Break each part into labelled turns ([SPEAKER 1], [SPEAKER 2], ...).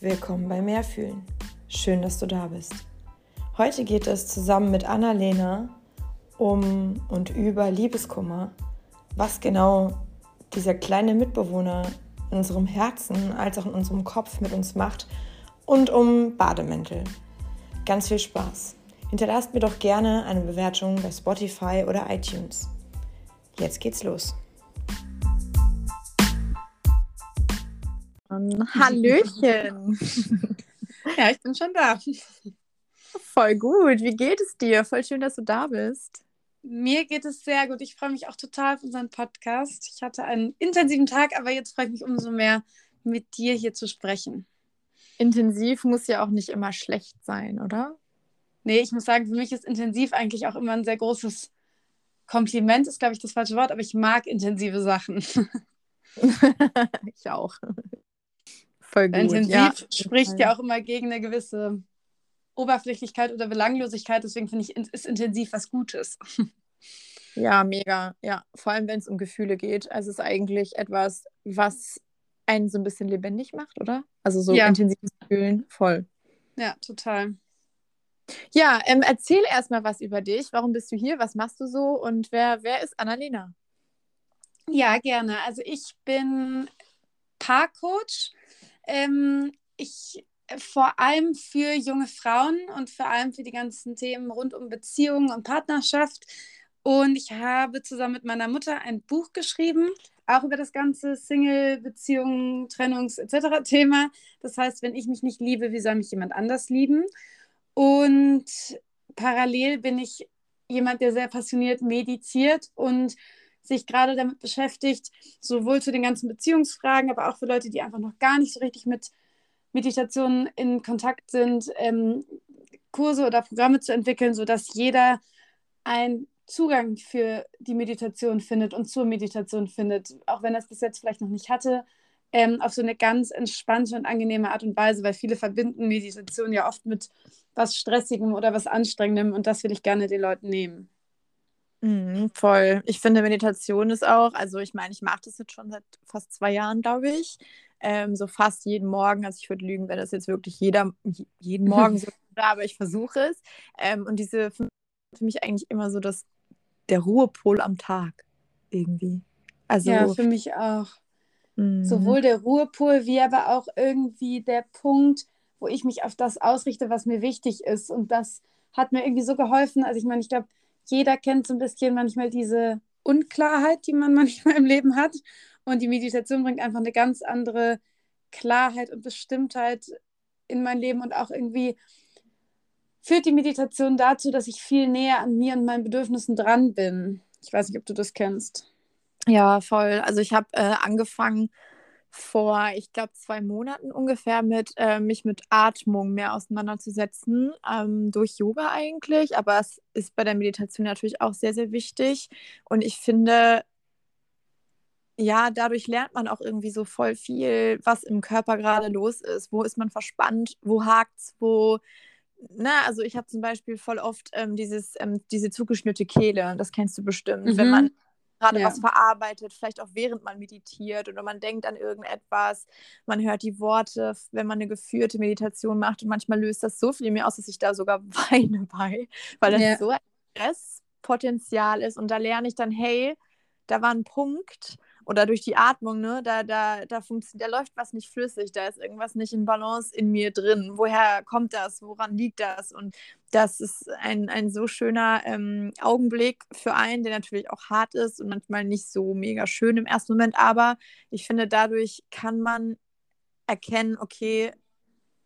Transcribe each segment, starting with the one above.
[SPEAKER 1] Willkommen bei Mehrfühlen. Schön, dass du da bist. Heute geht es zusammen mit Annalena um und über Liebeskummer, was genau dieser kleine Mitbewohner in unserem Herzen als auch in unserem Kopf mit uns macht und um Bademäntel. Ganz viel Spaß. Hinterlasst mir doch gerne eine Bewertung bei Spotify oder iTunes. Jetzt geht's los.
[SPEAKER 2] Hallöchen.
[SPEAKER 3] Ja, ich bin schon da.
[SPEAKER 2] Voll gut. Wie geht es dir? Voll schön, dass du da bist.
[SPEAKER 3] Mir geht es sehr gut. Ich freue mich auch total auf unseren Podcast. Ich hatte einen intensiven Tag, aber jetzt freue ich mich umso mehr, mit dir hier zu sprechen.
[SPEAKER 2] Intensiv muss ja auch nicht immer schlecht sein, oder?
[SPEAKER 3] Nee, ich muss sagen, für mich ist intensiv eigentlich auch immer ein sehr großes Kompliment, ist, glaube ich, das falsche Wort, aber ich mag intensive Sachen.
[SPEAKER 2] ich auch.
[SPEAKER 3] Voll gut. Intensiv ja. spricht ja auch immer gegen eine gewisse Oberflächlichkeit oder Belanglosigkeit. Deswegen finde ich, ist intensiv was Gutes.
[SPEAKER 2] Ja, mega. Ja, vor allem, wenn es um Gefühle geht. Also es ist eigentlich etwas, was einen so ein bisschen lebendig macht, oder? Also so ja. intensives Fühlen, voll.
[SPEAKER 3] Ja, total.
[SPEAKER 2] Ja, ähm, erzähl erstmal was über dich. Warum bist du hier? Was machst du so? Und wer, wer ist Annalena?
[SPEAKER 3] Ja, gerne. Also ich bin Paarcoach ähm, ich äh, vor allem für junge Frauen und vor allem für die ganzen Themen rund um Beziehungen und Partnerschaft. Und ich habe zusammen mit meiner Mutter ein Buch geschrieben, auch über das ganze Single, Beziehungen, Trennungs etc. Thema. Das heißt, wenn ich mich nicht liebe, wie soll mich jemand anders lieben? Und parallel bin ich jemand, der sehr passioniert mediziert und sich gerade damit beschäftigt, sowohl zu den ganzen Beziehungsfragen, aber auch für Leute, die einfach noch gar nicht so richtig mit Meditation in Kontakt sind, ähm, Kurse oder Programme zu entwickeln, sodass jeder einen Zugang für die Meditation findet und zur Meditation findet, auch wenn er es bis jetzt vielleicht noch nicht hatte, ähm, auf so eine ganz entspannte und angenehme Art und Weise, weil viele verbinden Meditation ja oft mit was Stressigem oder was Anstrengendem und das will ich gerne den Leuten nehmen.
[SPEAKER 2] Mhm, voll. Ich finde, Meditation ist auch, also ich meine, ich mache das jetzt schon seit fast zwei Jahren, glaube ich. Ähm, so fast jeden Morgen. Also ich würde lügen, wenn das jetzt wirklich jeder, jeden Morgen so wäre, aber ich versuche es. Ähm, und diese für mich eigentlich immer so das, der Ruhepol am Tag irgendwie.
[SPEAKER 3] Also, ja, für mich auch. Mhm. Sowohl der Ruhepol wie aber auch irgendwie der Punkt, wo ich mich auf das ausrichte, was mir wichtig ist. Und das hat mir irgendwie so geholfen. Also ich meine, ich glaube, jeder kennt so ein bisschen manchmal diese Unklarheit, die man manchmal im Leben hat. Und die Meditation bringt einfach eine ganz andere Klarheit und Bestimmtheit in mein Leben und auch irgendwie führt die Meditation dazu, dass ich viel näher an mir und meinen Bedürfnissen dran bin. Ich weiß nicht, ob du das kennst.
[SPEAKER 2] Ja, voll. Also ich habe äh, angefangen vor, ich glaube, zwei Monaten ungefähr mit äh, mich mit Atmung mehr auseinanderzusetzen, ähm, durch Yoga eigentlich. Aber es ist bei der Meditation natürlich auch sehr, sehr wichtig. Und ich finde, ja, dadurch lernt man auch irgendwie so voll viel, was im Körper gerade los ist. Wo ist man verspannt? Wo hakt's? Wo na, ne, also ich habe zum Beispiel voll oft ähm, dieses, ähm, diese zugeschnittene Kehle, das kennst du bestimmt, mhm. wenn man gerade ja. was verarbeitet, vielleicht auch während man meditiert oder man denkt an irgendetwas, man hört die Worte, wenn man eine geführte Meditation macht und manchmal löst das so viel mehr aus, dass ich da sogar weine bei, weil das ja. so ein Stresspotenzial ist und da lerne ich dann, hey, da war ein Punkt, oder durch die Atmung, ne, da, da, da funktioniert, da läuft was nicht flüssig, da ist irgendwas nicht in Balance in mir drin. Woher kommt das? Woran liegt das? Und das ist ein, ein so schöner ähm, Augenblick für einen, der natürlich auch hart ist und manchmal nicht so mega schön im ersten Moment, aber ich finde, dadurch kann man erkennen, okay,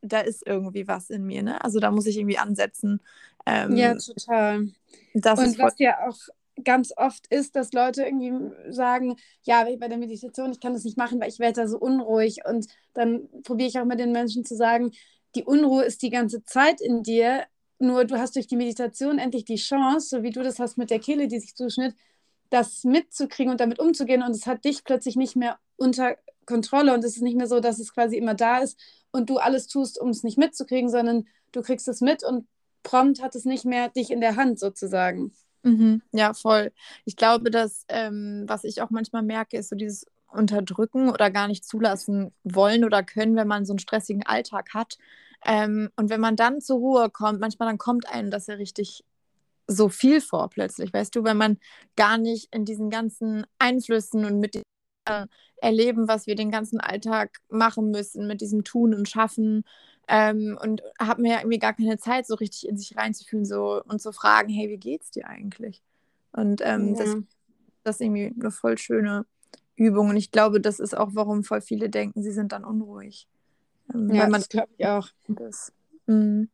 [SPEAKER 2] da ist irgendwie was in mir, ne? Also da muss ich irgendwie ansetzen.
[SPEAKER 3] Ähm, ja, total. und was ja auch ganz oft ist, dass Leute irgendwie sagen, ja, bei der Meditation, ich kann das nicht machen, weil ich werde da so unruhig. Und dann probiere ich auch mit den Menschen zu sagen, die Unruhe ist die ganze Zeit in dir, nur du hast durch die Meditation endlich die Chance, so wie du das hast mit der Kehle, die sich zuschnitt, das mitzukriegen und damit umzugehen. Und es hat dich plötzlich nicht mehr unter Kontrolle und es ist nicht mehr so, dass es quasi immer da ist und du alles tust, um es nicht mitzukriegen, sondern du kriegst es mit und prompt hat es nicht mehr dich in der Hand sozusagen.
[SPEAKER 2] Mhm, ja, voll. Ich glaube, dass, ähm, was ich auch manchmal merke, ist so dieses unterdrücken oder gar nicht zulassen wollen oder können, wenn man so einen stressigen Alltag hat. Ähm, und wenn man dann zur Ruhe kommt, manchmal dann kommt einem das ja richtig so viel vor plötzlich, weißt du, wenn man gar nicht in diesen ganzen Einflüssen und mit äh, Erleben, was wir den ganzen Alltag machen müssen, mit diesem Tun und Schaffen ähm, und hat mir ja irgendwie gar keine Zeit, so richtig in sich reinzufühlen so, und zu fragen, hey, wie geht's dir eigentlich? Und ähm, ja. das, das ist irgendwie eine voll schöne Übung und ich glaube, das ist auch, warum voll viele denken, sie sind dann unruhig.
[SPEAKER 3] Ähm, ja, das glaube ich auch.
[SPEAKER 2] Das, mh.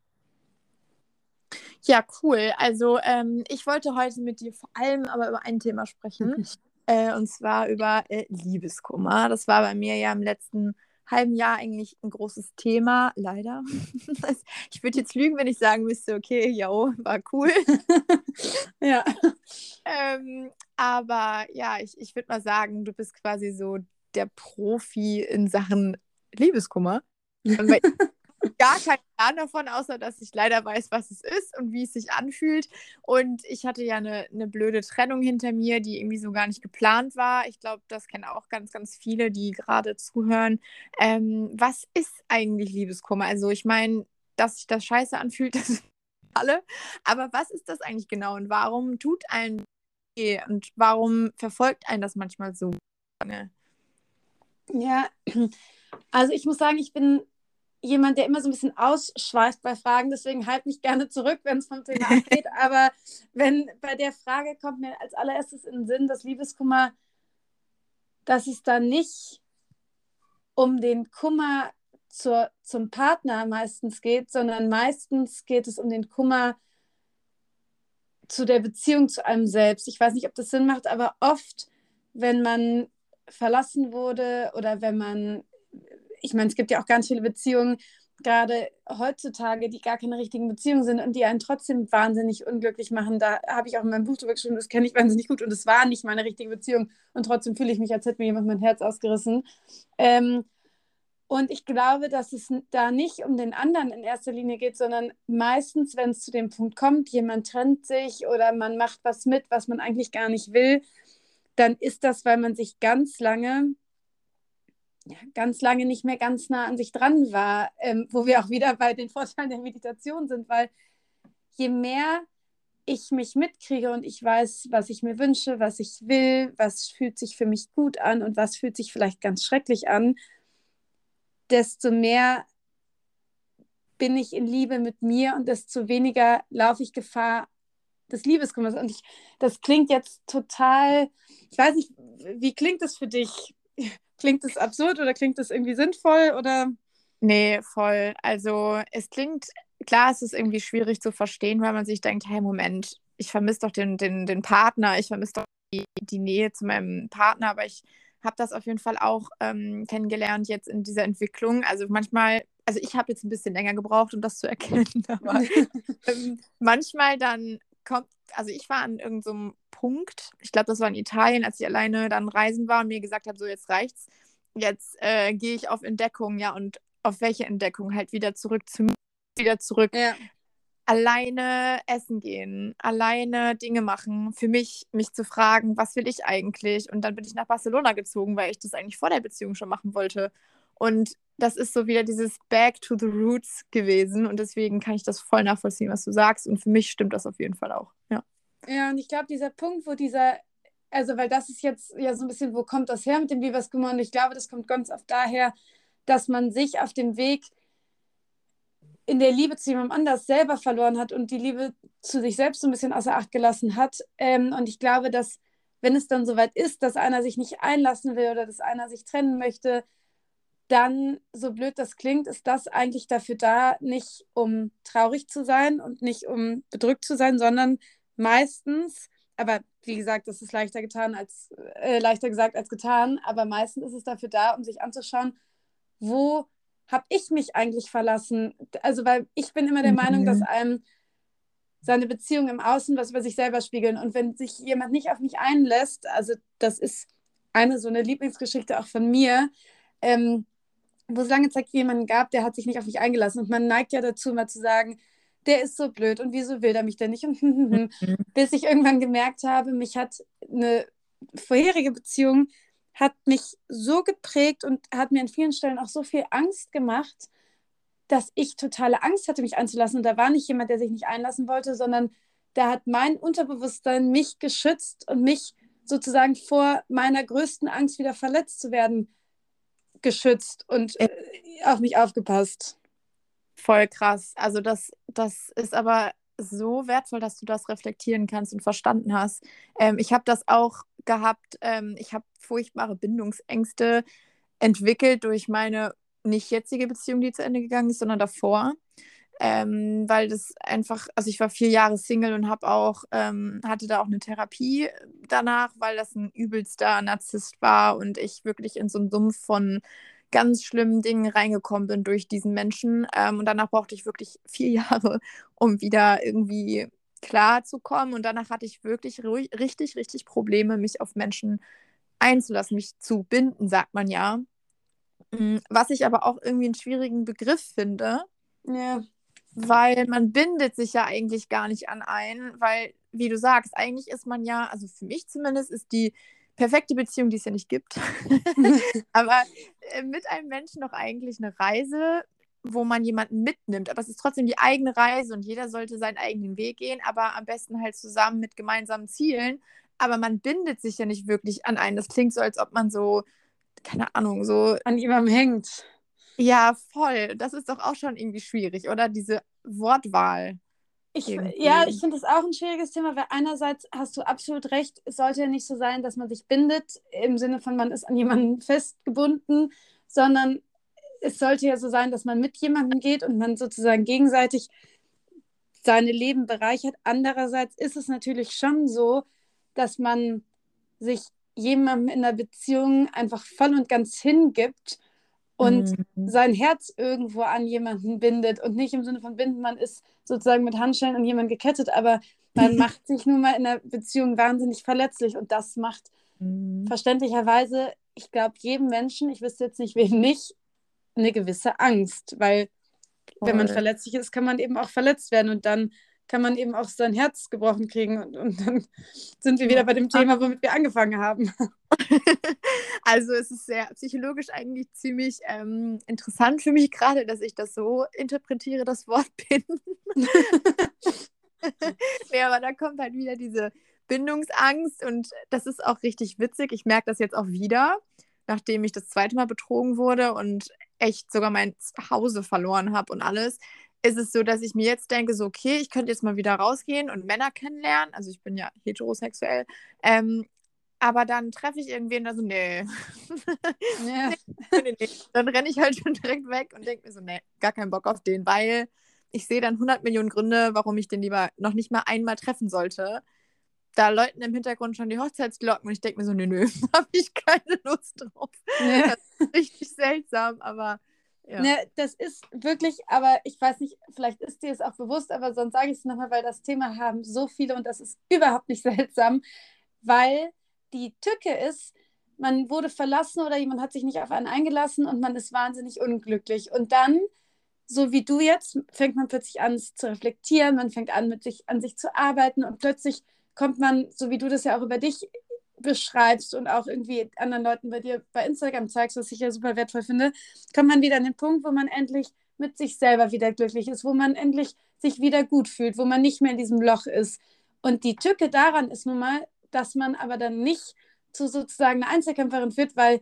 [SPEAKER 2] Ja, cool. Also ähm, ich wollte heute mit dir vor allem aber über ein Thema sprechen. Mhm. Äh, und zwar über äh, Liebeskummer. Das war bei mir ja im letzten halben Jahr eigentlich ein großes Thema, leider. ich würde jetzt lügen, wenn ich sagen müsste, okay, yo, war cool.
[SPEAKER 3] ja.
[SPEAKER 2] Ähm, aber ja, ich, ich würde mal sagen, du bist quasi so der Profi in Sachen Liebeskummer. Weil gar keinen Plan davon, außer dass ich leider weiß, was es ist und wie es sich anfühlt. Und ich hatte ja eine, eine blöde Trennung hinter mir, die irgendwie so gar nicht geplant war. Ich glaube, das kennen auch ganz, ganz viele, die gerade zuhören. Ähm, was ist eigentlich Liebeskummer? Also ich meine, dass sich das scheiße anfühlt, das alle. Aber was ist das eigentlich genau und warum tut einen und warum verfolgt einen das manchmal so lange?
[SPEAKER 3] Ja, also ich muss sagen, ich bin jemand, der immer so ein bisschen ausschweift bei Fragen, deswegen halte mich gerne zurück, wenn es vom Thema abgeht. Aber wenn bei der Frage kommt mir als allererstes in den Sinn, dass Liebeskummer, dass es da nicht um den Kummer zur, zum Partner meistens geht, sondern meistens geht es um den Kummer zu der Beziehung zu einem selbst. Ich weiß nicht, ob das Sinn macht, aber oft, wenn man verlassen wurde oder wenn man ich meine, es gibt ja auch ganz viele Beziehungen, gerade heutzutage, die gar keine richtigen Beziehungen sind und die einen trotzdem wahnsinnig unglücklich machen. Da habe ich auch in meinem Buch drüber geschrieben, das kenne ich wahnsinnig gut und es war nicht meine richtige Beziehung und trotzdem fühle ich mich, als hätte mir jemand mein Herz ausgerissen. Ähm, und ich glaube, dass es da nicht um den anderen in erster Linie geht, sondern meistens, wenn es zu dem Punkt kommt, jemand trennt sich oder man macht was mit, was man eigentlich gar nicht will, dann ist das, weil man sich ganz lange ganz lange nicht mehr ganz nah an sich dran war, ähm, wo wir auch wieder bei den Vorteilen der Meditation sind, weil je mehr ich mich mitkriege und ich weiß, was ich mir wünsche, was ich will, was fühlt sich für mich gut an und was fühlt sich vielleicht ganz schrecklich an, desto mehr bin ich in Liebe mit mir und desto weniger laufe ich Gefahr des Liebeskummers. Und ich, das klingt jetzt total, ich weiß nicht, wie klingt das für dich? Klingt das absurd oder klingt das irgendwie sinnvoll oder?
[SPEAKER 2] Nee, voll. Also es klingt, klar, es ist irgendwie schwierig zu verstehen, weil man sich denkt, hey, Moment, ich vermisse doch den, den, den Partner, ich vermisse doch die, die Nähe zu meinem Partner, aber ich habe das auf jeden Fall auch ähm, kennengelernt jetzt in dieser Entwicklung. Also manchmal, also ich habe jetzt ein bisschen länger gebraucht, um das zu erkennen, aber ähm, manchmal dann kommt, also ich war an irgendeinem so Punkt, ich glaube, das war in Italien, als ich alleine dann reisen war und mir gesagt habe, so jetzt reicht's, jetzt äh, gehe ich auf Entdeckung, ja, und auf welche Entdeckung? Halt wieder zurück zu mir, wieder zurück. Ja. Alleine essen gehen, alleine Dinge machen, für mich, mich zu fragen, was will ich eigentlich? Und dann bin ich nach Barcelona gezogen, weil ich das eigentlich vor der Beziehung schon machen wollte. Und das ist so wieder dieses Back to the Roots gewesen. Und deswegen kann ich das voll nachvollziehen, was du sagst. Und für mich stimmt das auf jeden Fall auch. Ja,
[SPEAKER 3] ja und ich glaube, dieser Punkt, wo dieser, also weil das ist jetzt ja so ein bisschen, wo kommt das her mit dem Liebeskummer? Und ich glaube, das kommt ganz oft daher, dass man sich auf dem Weg in der Liebe zu jemandem anders selber verloren hat und die Liebe zu sich selbst so ein bisschen außer Acht gelassen hat. Ähm, und ich glaube, dass wenn es dann soweit ist, dass einer sich nicht einlassen will oder dass einer sich trennen möchte, dann, so blöd das klingt, ist das eigentlich dafür da, nicht um traurig zu sein und nicht um bedrückt zu sein, sondern meistens, aber wie gesagt, das ist leichter getan als äh, leichter gesagt als getan, aber meistens ist es dafür da, um sich anzuschauen, wo habe ich mich eigentlich verlassen? Also, weil ich bin immer der mhm. Meinung, dass einem seine Beziehung im Außen was über sich selber spiegeln. Und wenn sich jemand nicht auf mich einlässt, also das ist eine so eine Lieblingsgeschichte auch von mir, ähm, wo es lange Zeit jemanden gab, der hat sich nicht auf mich eingelassen. Und man neigt ja dazu, mal zu sagen, der ist so blöd und wieso will er mich denn nicht? Und mhm. bis ich irgendwann gemerkt habe, mich hat eine vorherige Beziehung hat mich so geprägt und hat mir an vielen Stellen auch so viel Angst gemacht, dass ich totale Angst hatte, mich einzulassen. Und da war nicht jemand, der sich nicht einlassen wollte, sondern da hat mein Unterbewusstsein mich geschützt und mich sozusagen vor meiner größten Angst, wieder verletzt zu werden, geschützt und äh, auf mich aufgepasst.
[SPEAKER 2] Voll krass. Also das, das ist aber so wertvoll, dass du das reflektieren kannst und verstanden hast. Ähm, ich habe das auch gehabt. Ähm, ich habe furchtbare Bindungsängste entwickelt durch meine nicht jetzige Beziehung, die zu Ende gegangen ist, sondern davor. Ähm, weil das einfach, also ich war vier Jahre Single und habe auch, ähm, hatte da auch eine Therapie danach, weil das ein übelster Narzisst war und ich wirklich in so einen Sumpf von ganz schlimmen Dingen reingekommen bin durch diesen Menschen. Ähm, und danach brauchte ich wirklich vier Jahre, um wieder irgendwie klar zu kommen. Und danach hatte ich wirklich richtig, richtig Probleme, mich auf Menschen einzulassen, mich zu binden, sagt man ja. Mm, was ich aber auch irgendwie einen schwierigen Begriff finde.
[SPEAKER 3] Ja.
[SPEAKER 2] Weil man bindet sich ja eigentlich gar nicht an einen, weil, wie du sagst, eigentlich ist man ja, also für mich zumindest, ist die perfekte Beziehung, die es ja nicht gibt. aber äh, mit einem Menschen doch eigentlich eine Reise, wo man jemanden mitnimmt. Aber es ist trotzdem die eigene Reise und jeder sollte seinen eigenen Weg gehen, aber am besten halt zusammen mit gemeinsamen Zielen. Aber man bindet sich ja nicht wirklich an einen. Das klingt so, als ob man so keine Ahnung, so.
[SPEAKER 3] An jemandem hängt.
[SPEAKER 2] Ja, voll. Das ist doch auch schon irgendwie schwierig, oder? Diese Wortwahl.
[SPEAKER 3] Ich, ja, ich finde das auch ein schwieriges Thema, weil einerseits hast du absolut recht, es sollte ja nicht so sein, dass man sich bindet, im Sinne von man ist an jemanden festgebunden, sondern es sollte ja so sein, dass man mit jemandem geht und man sozusagen gegenseitig seine Leben bereichert. Andererseits ist es natürlich schon so, dass man sich jemandem in der Beziehung einfach voll und ganz hingibt und mhm. sein Herz irgendwo an jemanden bindet und nicht im Sinne von binden, man ist sozusagen mit Handschellen an jemanden gekettet, aber man macht sich nun mal in der Beziehung wahnsinnig verletzlich und das macht mhm. verständlicherweise, ich glaube, jedem Menschen, ich wüsste jetzt nicht, wem nicht, eine gewisse Angst, weil Voll. wenn man verletzlich ist, kann man eben auch verletzt werden und dann kann man eben auch sein Herz gebrochen kriegen. Und, und dann sind wir wieder bei dem Thema, womit wir angefangen haben.
[SPEAKER 2] Also es ist sehr psychologisch eigentlich ziemlich ähm, interessant für mich gerade, dass ich das so interpretiere, das Wort binden. nee, aber da kommt halt wieder diese Bindungsangst und das ist auch richtig witzig. Ich merke das jetzt auch wieder, nachdem ich das zweite Mal betrogen wurde und echt sogar mein Zuhause verloren habe und alles ist es so, dass ich mir jetzt denke, so, okay, ich könnte jetzt mal wieder rausgehen und Männer kennenlernen. Also ich bin ja heterosexuell. Ähm, aber dann treffe ich irgendwen, da so, nee. Ja. nee, nee, nee. Dann renne ich halt schon direkt weg und denke mir so, nee, gar keinen Bock auf den, weil ich sehe dann 100 Millionen Gründe, warum ich den lieber noch nicht mal einmal treffen sollte. Da läuten im Hintergrund schon die Hochzeitsglocken und ich denke mir so, nö, nö, habe ich keine Lust drauf. Ja. Das ist richtig seltsam, aber
[SPEAKER 3] ja. Ne, das ist wirklich, aber ich weiß nicht, vielleicht ist dir es auch bewusst, aber sonst sage ich es nochmal, weil das Thema haben so viele und das ist überhaupt nicht seltsam, weil die Tücke ist, man wurde verlassen oder jemand hat sich nicht auf einen eingelassen und man ist wahnsinnig unglücklich. Und dann, so wie du jetzt, fängt man plötzlich an zu reflektieren, man fängt an, mit sich an sich zu arbeiten und plötzlich kommt man, so wie du das ja auch über dich beschreibst und auch irgendwie anderen Leuten bei dir bei Instagram zeigst, was ich ja super wertvoll finde, kommt man wieder an den Punkt, wo man endlich mit sich selber wieder glücklich ist, wo man endlich sich wieder gut fühlt, wo man nicht mehr in diesem Loch ist. Und die Tücke daran ist nun mal, dass man aber dann nicht zu sozusagen einer Einzelkämpferin wird, weil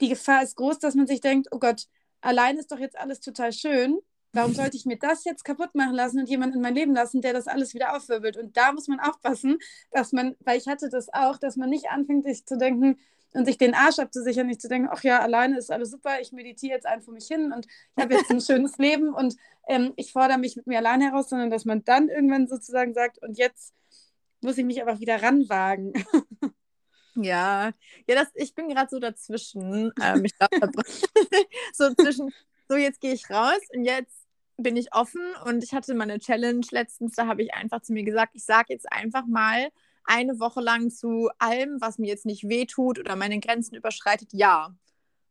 [SPEAKER 3] die Gefahr ist groß, dass man sich denkt, oh Gott, allein ist doch jetzt alles total schön Warum sollte ich mir das jetzt kaputt machen lassen und jemanden in mein Leben lassen, der das alles wieder aufwirbelt? Und da muss man aufpassen, dass man, weil ich hatte das auch, dass man nicht anfängt, sich zu denken und sich den Arsch abzusichern, nicht zu denken, ach ja, alleine ist alles super, ich meditiere jetzt einfach mich hin und ich habe jetzt ein schönes Leben und ähm, ich fordere mich mit mir alleine heraus, sondern dass man dann irgendwann sozusagen sagt, und jetzt muss ich mich einfach wieder ranwagen.
[SPEAKER 2] Ja, ja, das, ich bin gerade so dazwischen. Ähm, ich glaube, so zwischen, so jetzt gehe ich raus und jetzt bin ich offen und ich hatte mal eine Challenge letztens, da habe ich einfach zu mir gesagt, ich sage jetzt einfach mal eine Woche lang zu allem, was mir jetzt nicht wehtut oder meine Grenzen überschreitet, ja.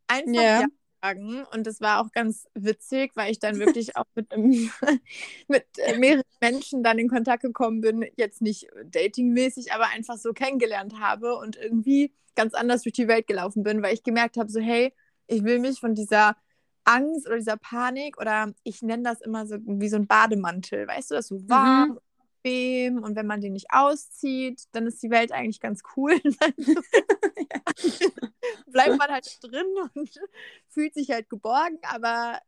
[SPEAKER 2] Einfach yeah. ja. sagen. Und das war auch ganz witzig, weil ich dann wirklich auch mit, mit äh, mehreren Menschen dann in Kontakt gekommen bin. Jetzt nicht datingmäßig, aber einfach so kennengelernt habe und irgendwie ganz anders durch die Welt gelaufen bin, weil ich gemerkt habe, so hey, ich will mich von dieser Angst oder dieser Panik oder ich nenne das immer so wie so ein Bademantel, weißt du, das so warm, mhm. bequem und wenn man den nicht auszieht, dann ist die Welt eigentlich ganz cool. Bleibt man halt drin und fühlt sich halt geborgen, aber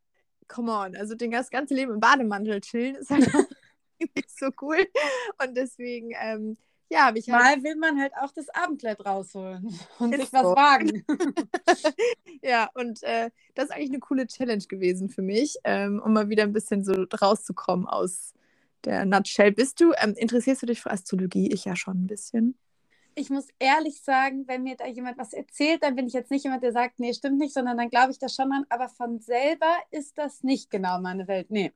[SPEAKER 2] come on, also das ganze Leben im Bademantel chillen ist halt nicht so cool und deswegen ähm, ja,
[SPEAKER 3] habe ich halt. Mal will man halt auch das Abendkleid rausholen und sich was so. wagen.
[SPEAKER 2] ja, und äh, das ist eigentlich eine coole Challenge gewesen für mich, ähm, um mal wieder ein bisschen so rauszukommen aus der Nutshell. Bist du, ähm, interessierst du dich für Astrologie? Ich ja schon ein bisschen.
[SPEAKER 3] Ich muss ehrlich sagen, wenn mir da jemand was erzählt, dann bin ich jetzt nicht jemand, der sagt, nee, stimmt nicht, sondern dann glaube ich das schon an. Aber von selber ist das nicht genau meine Welt. Nee.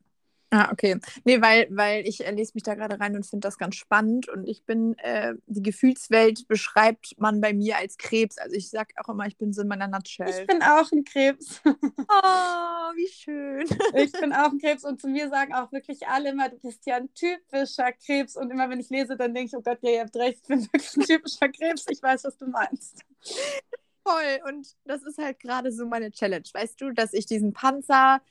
[SPEAKER 2] Ah, okay. Nee, weil, weil ich äh, lese mich da gerade rein und finde das ganz spannend. Und ich bin, äh, die Gefühlswelt beschreibt man bei mir als Krebs. Also ich sage auch immer, ich bin so in meiner Nutshell.
[SPEAKER 3] Ich bin auch ein Krebs.
[SPEAKER 2] oh, wie schön.
[SPEAKER 3] ich bin auch ein Krebs und zu mir sagen auch wirklich alle immer, du bist ja ein typischer Krebs. Und immer wenn ich lese, dann denke ich, oh Gott, ja, ihr habt recht, ich bin wirklich ein typischer Krebs. Ich weiß, was du meinst.
[SPEAKER 2] Voll. Und das ist halt gerade so meine Challenge. Weißt du, dass ich diesen Panzer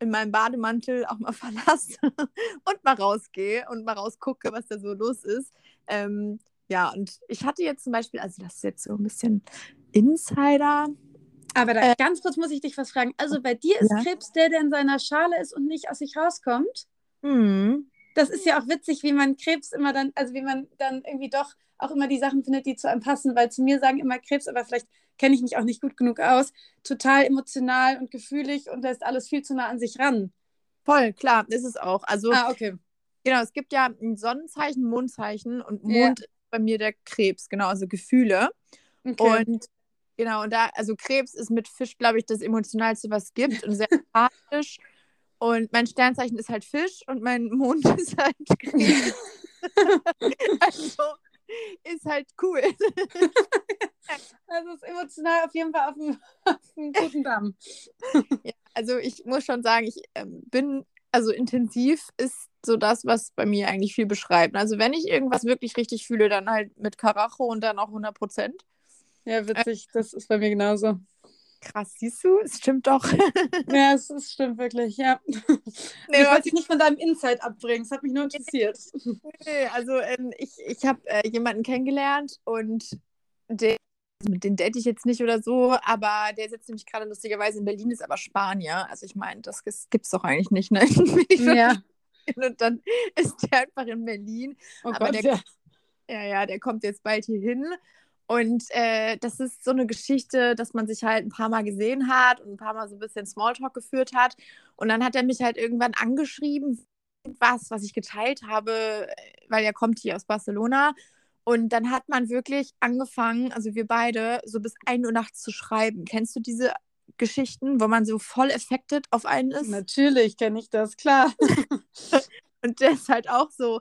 [SPEAKER 2] in meinem Bademantel auch mal verlasse und mal rausgehe und mal rausgucke, was da so los ist. Ähm, ja, und ich hatte jetzt zum Beispiel, also das ist jetzt so ein bisschen Insider.
[SPEAKER 3] Aber da, äh, ganz kurz muss ich dich was fragen. Also bei dir ist ja? Krebs der, der in seiner Schale ist und nicht aus sich rauskommt?
[SPEAKER 2] Mhm.
[SPEAKER 3] Das ist ja auch witzig, wie man Krebs immer dann, also wie man dann irgendwie doch auch immer die Sachen findet, die zu einem passen, weil zu mir sagen immer Krebs, aber vielleicht kenne ich mich auch nicht gut genug aus, total emotional und gefühlig und lässt alles viel zu nah an sich ran.
[SPEAKER 2] Voll, klar, ist es auch. Also,
[SPEAKER 3] ah, okay.
[SPEAKER 2] Genau, es gibt ja ein Sonnenzeichen, Mondzeichen und Mond ja. ist bei mir der Krebs, genau, also Gefühle. Okay. Und genau, und da, also Krebs ist mit Fisch, glaube ich, das emotionalste, was es gibt und sehr empathisch. Und mein Sternzeichen ist halt Fisch und mein Mond ist halt Krebs. also, ist halt cool.
[SPEAKER 3] also ist emotional auf jeden Fall auf einem, auf einem guten Damm.
[SPEAKER 2] ja, also ich muss schon sagen, ich ähm, bin, also intensiv ist so das, was bei mir eigentlich viel beschreibt. Also wenn ich irgendwas wirklich richtig fühle, dann halt mit Karacho und dann auch 100 Prozent.
[SPEAKER 3] Ja, witzig, äh, das ist bei mir genauso.
[SPEAKER 2] Krass, siehst du, es stimmt doch.
[SPEAKER 3] ja, es, es stimmt wirklich, ja. Nee, ich wollte dich nicht von deinem Insight abbringen, es hat mich nur interessiert.
[SPEAKER 2] Nee, also ähm, ich, ich habe äh, jemanden kennengelernt und der, mit dem date ich jetzt nicht oder so, aber der sitzt nämlich gerade lustigerweise in Berlin, ist aber Spanier. Also ich meine, das gibt es doch eigentlich nicht, ne?
[SPEAKER 3] ja.
[SPEAKER 2] Und dann ist der einfach in Berlin.
[SPEAKER 3] Oh
[SPEAKER 2] aber
[SPEAKER 3] Gott,
[SPEAKER 2] der,
[SPEAKER 3] ja.
[SPEAKER 2] ja, ja, der kommt jetzt bald hier hin und äh, das ist so eine Geschichte, dass man sich halt ein paar Mal gesehen hat und ein paar Mal so ein bisschen Smalltalk geführt hat. Und dann hat er mich halt irgendwann angeschrieben, was, was ich geteilt habe, weil er kommt hier aus Barcelona. Und dann hat man wirklich angefangen, also wir beide, so bis 1 Uhr nachts zu schreiben. Kennst du diese Geschichten, wo man so voll affected auf einen ist?
[SPEAKER 3] Natürlich kenne ich das, klar.
[SPEAKER 2] und der ist halt auch so,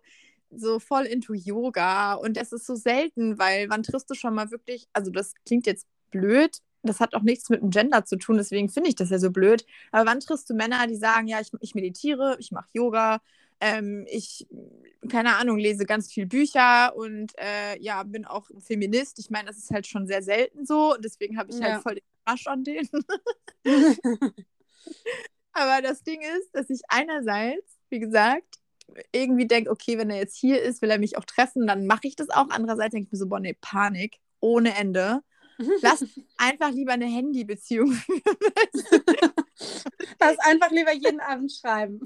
[SPEAKER 2] so voll into Yoga und das ist so selten, weil wann triffst du schon mal wirklich, also das klingt jetzt blöd, das hat auch nichts mit dem Gender zu tun, deswegen finde ich das ja so blöd, aber wann triffst du Männer, die sagen, ja, ich, ich meditiere, ich mache Yoga, ähm, ich, keine Ahnung, lese ganz viel Bücher und äh, ja, bin auch Feminist. Ich meine, das ist halt schon sehr selten so und deswegen habe ich halt ja. halt voll den Arsch an denen. aber das Ding ist, dass ich einerseits, wie gesagt, irgendwie denke, okay, wenn er jetzt hier ist, will er mich auch treffen, dann mache ich das auch. Andererseits denke ich mir so, boah, nee, Panik ohne Ende. Lass einfach lieber eine Handybeziehung führen.
[SPEAKER 3] Lass einfach lieber jeden Abend schreiben.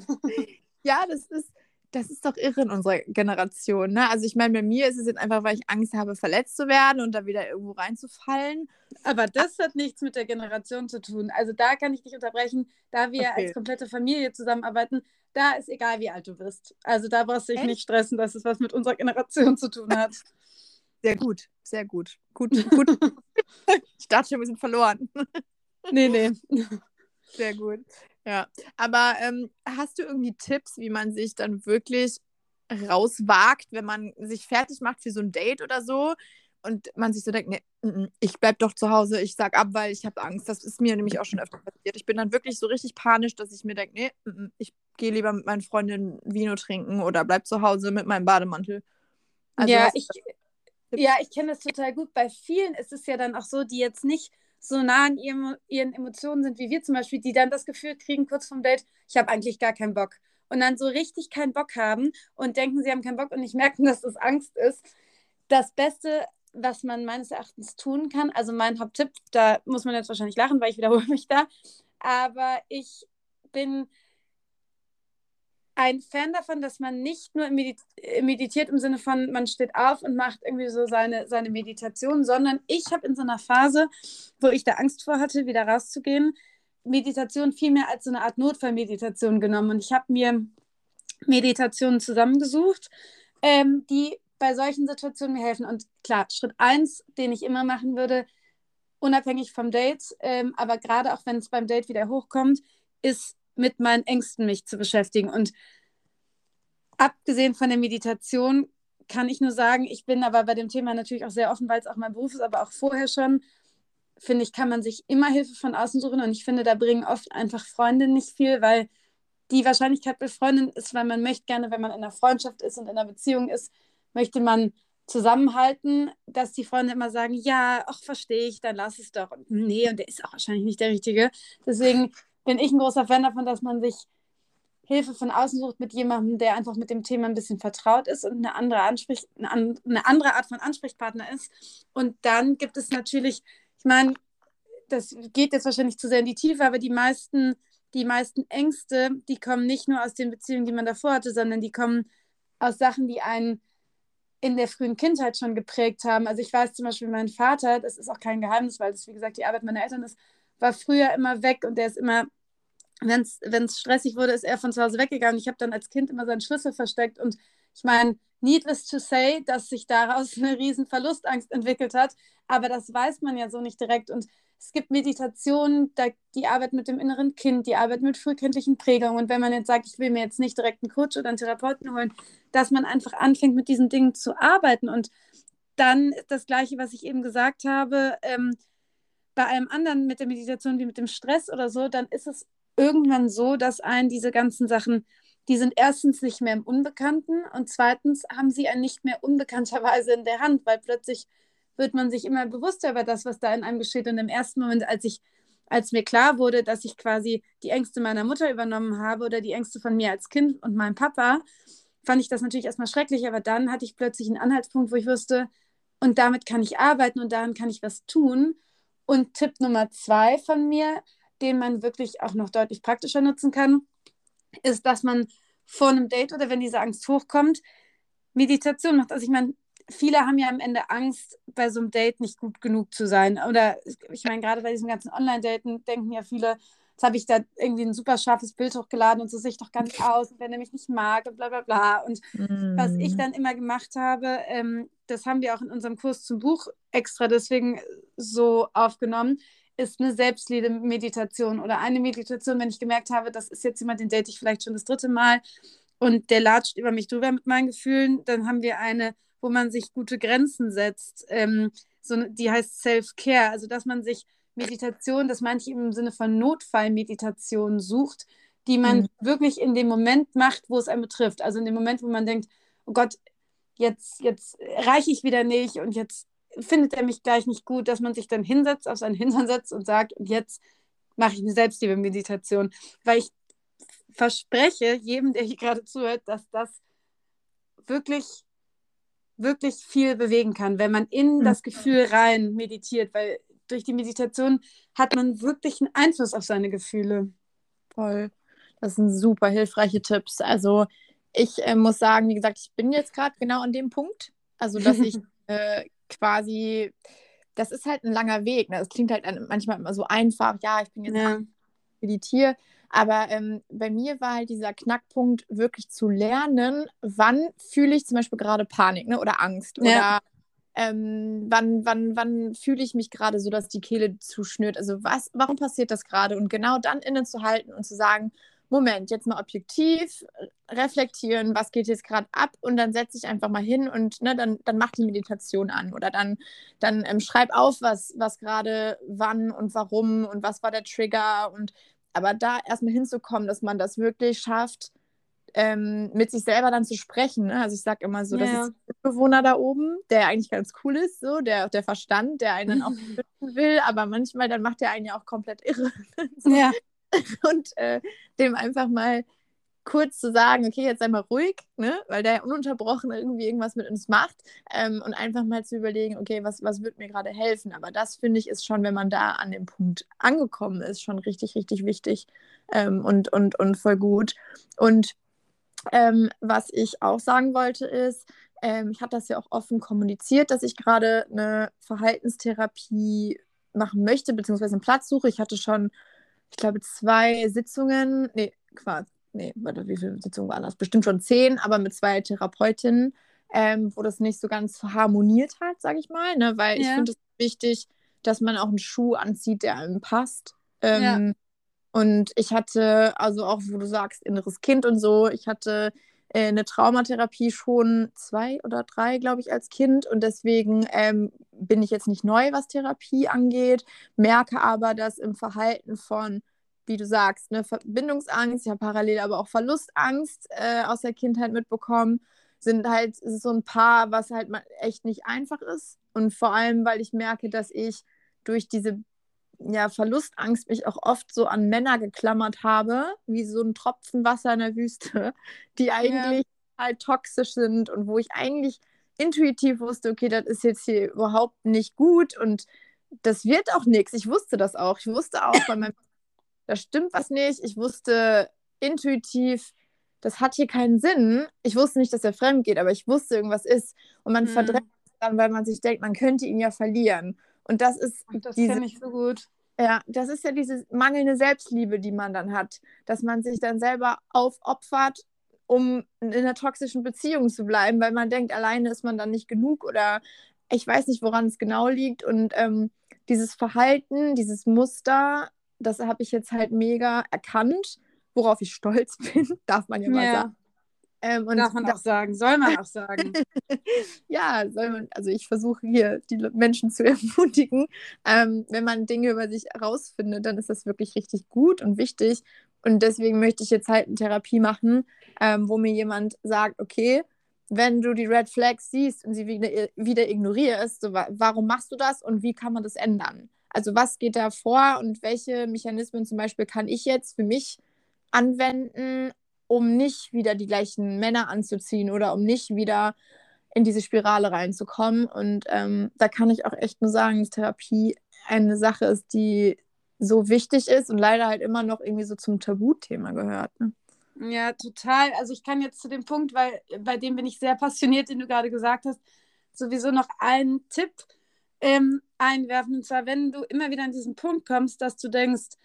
[SPEAKER 2] Ja, das ist, das ist doch irre in unserer Generation. Ne? Also ich meine, bei mir ist es jetzt einfach, weil ich Angst habe, verletzt zu werden und da wieder irgendwo reinzufallen.
[SPEAKER 3] Aber das hat nichts mit der Generation zu tun. Also da kann ich dich unterbrechen, da wir okay. als komplette Familie zusammenarbeiten, da ist egal, wie alt du bist. Also da brauchst du dich Echt? nicht stressen, dass es was mit unserer Generation zu tun hat.
[SPEAKER 2] Sehr gut, sehr gut. Gut, gut. ich dachte schon, wir sind verloren.
[SPEAKER 3] nee, nee.
[SPEAKER 2] Sehr gut. Ja, aber ähm, hast du irgendwie Tipps, wie man sich dann wirklich rauswagt, wenn man sich fertig macht für so ein Date oder so und man sich so denkt, nee, ich bleib doch zu Hause, ich sag ab, weil ich habe Angst. Das ist mir nämlich auch schon öfter passiert. Ich bin dann wirklich so richtig panisch, dass ich mir denke, nee, ich gehe lieber mit meinen Freundinnen Vino trinken oder bleib zu Hause mit meinem Bademantel.
[SPEAKER 3] Also ja, ich, ja, ich kenne das total gut. Bei vielen ist es ja dann auch so, die jetzt nicht so nah an ihrem, ihren Emotionen sind wie wir zum Beispiel, die dann das Gefühl kriegen, kurz vorm Date, ich habe eigentlich gar keinen Bock. Und dann so richtig keinen Bock haben und denken, sie haben keinen Bock und nicht merken, dass das Angst ist. Das Beste, was man meines Erachtens tun kann, also mein Haupttipp, da muss man jetzt wahrscheinlich lachen, weil ich wiederhole mich da, aber ich bin ein Fan davon, dass man nicht nur meditiert im Sinne von, man steht auf und macht irgendwie so seine, seine Meditation, sondern ich habe in so einer Phase, wo ich da Angst vor hatte, wieder rauszugehen, Meditation viel mehr als so eine Art Notfallmeditation genommen. Und ich habe mir Meditationen zusammengesucht, ähm, die bei solchen Situationen mir helfen. Und klar, Schritt eins, den ich immer machen würde, unabhängig vom Date, ähm, aber gerade auch wenn es beim Date wieder hochkommt, ist mit meinen Ängsten mich zu beschäftigen. Und abgesehen von der Meditation kann ich nur sagen, ich bin aber bei dem Thema natürlich auch sehr offen, weil es auch mein Beruf ist, aber auch vorher schon, finde ich, kann man sich immer Hilfe von außen suchen. Und ich finde, da bringen oft einfach Freunde nicht viel, weil die Wahrscheinlichkeit bei Freundinnen ist, weil man möchte gerne, wenn man in einer Freundschaft ist und in einer Beziehung ist, möchte man zusammenhalten, dass die Freunde immer sagen, ja, ach, verstehe ich, dann lass es doch. Und nee, und der ist auch wahrscheinlich nicht der Richtige. Deswegen bin ich ein großer Fan davon, dass man sich Hilfe von außen sucht mit jemandem, der einfach mit dem Thema ein bisschen vertraut ist und eine andere, Ansprech eine andere Art von Ansprechpartner ist. Und dann gibt es natürlich, ich meine, das geht jetzt wahrscheinlich zu sehr in die Tiefe, aber die meisten, die meisten Ängste, die kommen nicht nur aus den Beziehungen, die man davor hatte, sondern die kommen aus Sachen, die einen in der frühen Kindheit schon geprägt haben. Also ich weiß zum Beispiel, mein Vater, das ist auch kein Geheimnis, weil das, wie gesagt, die Arbeit meiner Eltern ist, war früher immer weg und der ist immer, wenn es stressig wurde, ist er von zu Hause weggegangen. Ich habe dann als Kind immer seinen Schlüssel versteckt und ich meine, needless to say, dass sich daraus eine riesen Verlustangst entwickelt hat, aber das weiß man ja so nicht direkt und es gibt Meditationen, die Arbeit mit dem inneren Kind, die Arbeit mit frühkindlichen Prägungen. Und wenn man jetzt sagt, ich will mir jetzt nicht direkt einen Coach oder einen Therapeuten holen, dass man einfach anfängt, mit diesen Dingen zu arbeiten. Und dann ist das Gleiche, was ich eben gesagt habe, ähm, bei allem anderen mit der Meditation wie mit dem Stress oder so, dann ist es irgendwann so, dass einen diese ganzen Sachen, die sind erstens nicht mehr im Unbekannten und zweitens haben sie einen nicht mehr unbekannterweise in der Hand, weil plötzlich wird man sich immer bewusster über das, was da in einem geschieht. Und im ersten Moment, als ich, als mir klar wurde, dass ich quasi die Ängste meiner Mutter übernommen habe oder die Ängste von mir als Kind und meinem Papa, fand ich das natürlich erstmal schrecklich, aber dann hatte ich plötzlich einen Anhaltspunkt, wo ich wusste, und damit kann ich arbeiten und daran kann ich was tun. Und Tipp Nummer zwei von mir, den man wirklich auch noch deutlich praktischer nutzen kann, ist, dass man vor einem Date oder wenn diese Angst hochkommt, Meditation macht. Also ich meine, viele haben ja am Ende Angst, bei so einem Date nicht gut genug zu sein. Oder ich meine, gerade bei diesem ganzen Online-Daten denken ja viele, jetzt habe ich da irgendwie ein super scharfes Bild hochgeladen und so sehe ich doch gar nicht aus, und wenn er mich nicht mag und bla bla bla. Und mm. was ich dann immer gemacht habe, ähm, das haben wir auch in unserem Kurs zum Buch extra deswegen so aufgenommen, ist eine Selbstliebe-Meditation oder eine Meditation, wenn ich gemerkt habe, das ist jetzt jemand, den date ich vielleicht schon das dritte Mal und der latscht über mich drüber mit meinen Gefühlen, dann haben wir eine, wo man sich gute Grenzen setzt. Ähm, so, die heißt Self-Care, also dass man sich Meditation, das meine ich im Sinne von Notfallmeditation sucht, die man mhm. wirklich in dem Moment macht, wo es einen betrifft. Also in dem Moment, wo man denkt, oh Gott, jetzt, jetzt reiche ich wieder nicht und jetzt findet er mich gleich nicht gut, dass man sich dann hinsetzt, auf seinen Hintern setzt und sagt, und jetzt mache ich eine Selbstliebe-Meditation. Weil ich verspreche jedem, der hier gerade zuhört, dass das wirklich, wirklich viel bewegen kann, wenn man in mhm. das Gefühl rein meditiert, weil durch die Meditation hat man wirklich einen Einfluss auf seine Gefühle.
[SPEAKER 2] Voll. Das sind super hilfreiche Tipps. Also ich äh, muss sagen, wie gesagt, ich bin jetzt gerade genau an dem Punkt. Also, dass ich äh, quasi, das ist halt ein langer Weg. Ne? Das klingt halt manchmal immer so einfach, ja, ich bin jetzt ja. meditiere. Aber ähm, bei mir war halt dieser Knackpunkt, wirklich zu lernen, wann fühle ich zum Beispiel gerade Panik ne? oder Angst ja. oder ähm, wann, wann, wann fühle ich mich gerade so, dass die Kehle zuschnürt? Also was, warum passiert das gerade? Und genau dann innezuhalten und zu sagen, Moment, jetzt mal objektiv reflektieren, was geht jetzt gerade ab und dann setze ich einfach mal hin und ne, dann, dann mach die Meditation an oder dann, dann ähm, schreib auf, was, was gerade wann und warum und was war der Trigger und aber da erstmal hinzukommen, dass man das wirklich schafft, ähm, mit sich selber dann zu sprechen. Ne? Also ich sage immer so, ja. das ist der Bewohner da oben, der eigentlich ganz cool ist, so, der, der Verstand, der einen auch finden will, aber manchmal dann macht er einen ja auch komplett irre. so. Ja. Und äh, dem einfach mal kurz zu sagen, okay, jetzt sei mal ruhig, ne? weil der ununterbrochen irgendwie irgendwas mit uns macht ähm, und einfach mal zu überlegen, okay, was, was wird mir gerade helfen. Aber das finde ich ist schon, wenn man da an dem Punkt angekommen ist, schon richtig, richtig wichtig ähm, und, und, und voll gut. Und ähm, was ich auch sagen wollte ist, ähm, ich hatte das ja auch offen kommuniziert, dass ich gerade eine Verhaltenstherapie machen möchte, beziehungsweise einen Platz suche. Ich hatte schon, ich glaube, zwei Sitzungen, nee, quasi, nee, warte, wie viele Sitzungen waren das? Bestimmt schon zehn, aber mit zwei Therapeutinnen, ähm, wo das nicht so ganz harmoniert hat, sage ich mal, ne? weil ja. ich finde es wichtig, dass man auch einen Schuh anzieht, der einem passt. Ähm, ja. Und ich hatte, also auch, wo du sagst, inneres Kind und so, ich hatte äh, eine Traumatherapie schon zwei oder drei, glaube ich, als Kind. Und deswegen ähm, bin ich jetzt nicht neu, was Therapie angeht, merke aber, dass im Verhalten von, wie du sagst, ne, Verbindungsangst, ich habe parallel aber auch Verlustangst äh, aus der Kindheit mitbekommen, sind halt so ein paar, was halt echt nicht einfach ist. Und vor allem, weil ich merke, dass ich durch diese ja, Verlustangst mich auch oft so an Männer geklammert habe, wie so ein Tropfen Wasser in der Wüste, die eigentlich ja. halt toxisch sind und wo ich eigentlich intuitiv wusste, okay, das ist jetzt hier überhaupt nicht gut und das wird auch nichts. Ich wusste das auch. Ich wusste auch, bei meinem, da stimmt was nicht. Ich wusste intuitiv, das hat hier keinen Sinn. Ich wusste nicht, dass er fremd geht, aber ich wusste, irgendwas ist. Und man hm. verdrängt dann, weil man sich denkt, man könnte ihn ja verlieren. Und das ist.
[SPEAKER 3] Das kenne ich so gut.
[SPEAKER 2] Ja, das ist ja diese mangelnde Selbstliebe, die man dann hat, dass man sich dann selber aufopfert, um in einer toxischen Beziehung zu bleiben, weil man denkt, alleine ist man dann nicht genug oder ich weiß nicht, woran es genau liegt. Und ähm, dieses Verhalten, dieses Muster, das habe ich jetzt halt mega erkannt, worauf ich stolz bin, darf man ja mal ja. sagen.
[SPEAKER 3] Ähm, Darf man auch sagen, soll man auch sagen.
[SPEAKER 2] ja, soll man, also ich versuche hier die Menschen zu ermutigen. Ähm, wenn man Dinge über sich herausfindet, dann ist das wirklich richtig gut und wichtig. Und deswegen möchte ich jetzt halt eine Therapie machen, ähm, wo mir jemand sagt, okay, wenn du die Red Flags siehst und sie wieder, wieder ignorierst, so, warum machst du das und wie kann man das ändern? Also was geht da vor und welche Mechanismen zum Beispiel kann ich jetzt für mich anwenden, um nicht wieder die gleichen Männer anzuziehen oder um nicht wieder in diese Spirale reinzukommen. Und ähm, da kann ich auch echt nur sagen, dass Therapie eine Sache ist, die so wichtig ist und leider halt immer noch irgendwie so zum Tabuthema gehört. Ne?
[SPEAKER 3] Ja, total. Also ich kann jetzt zu dem Punkt, weil bei dem bin ich sehr passioniert, den du gerade gesagt hast, sowieso noch einen Tipp ähm, einwerfen. Und zwar, wenn du immer wieder an diesen Punkt kommst, dass du denkst,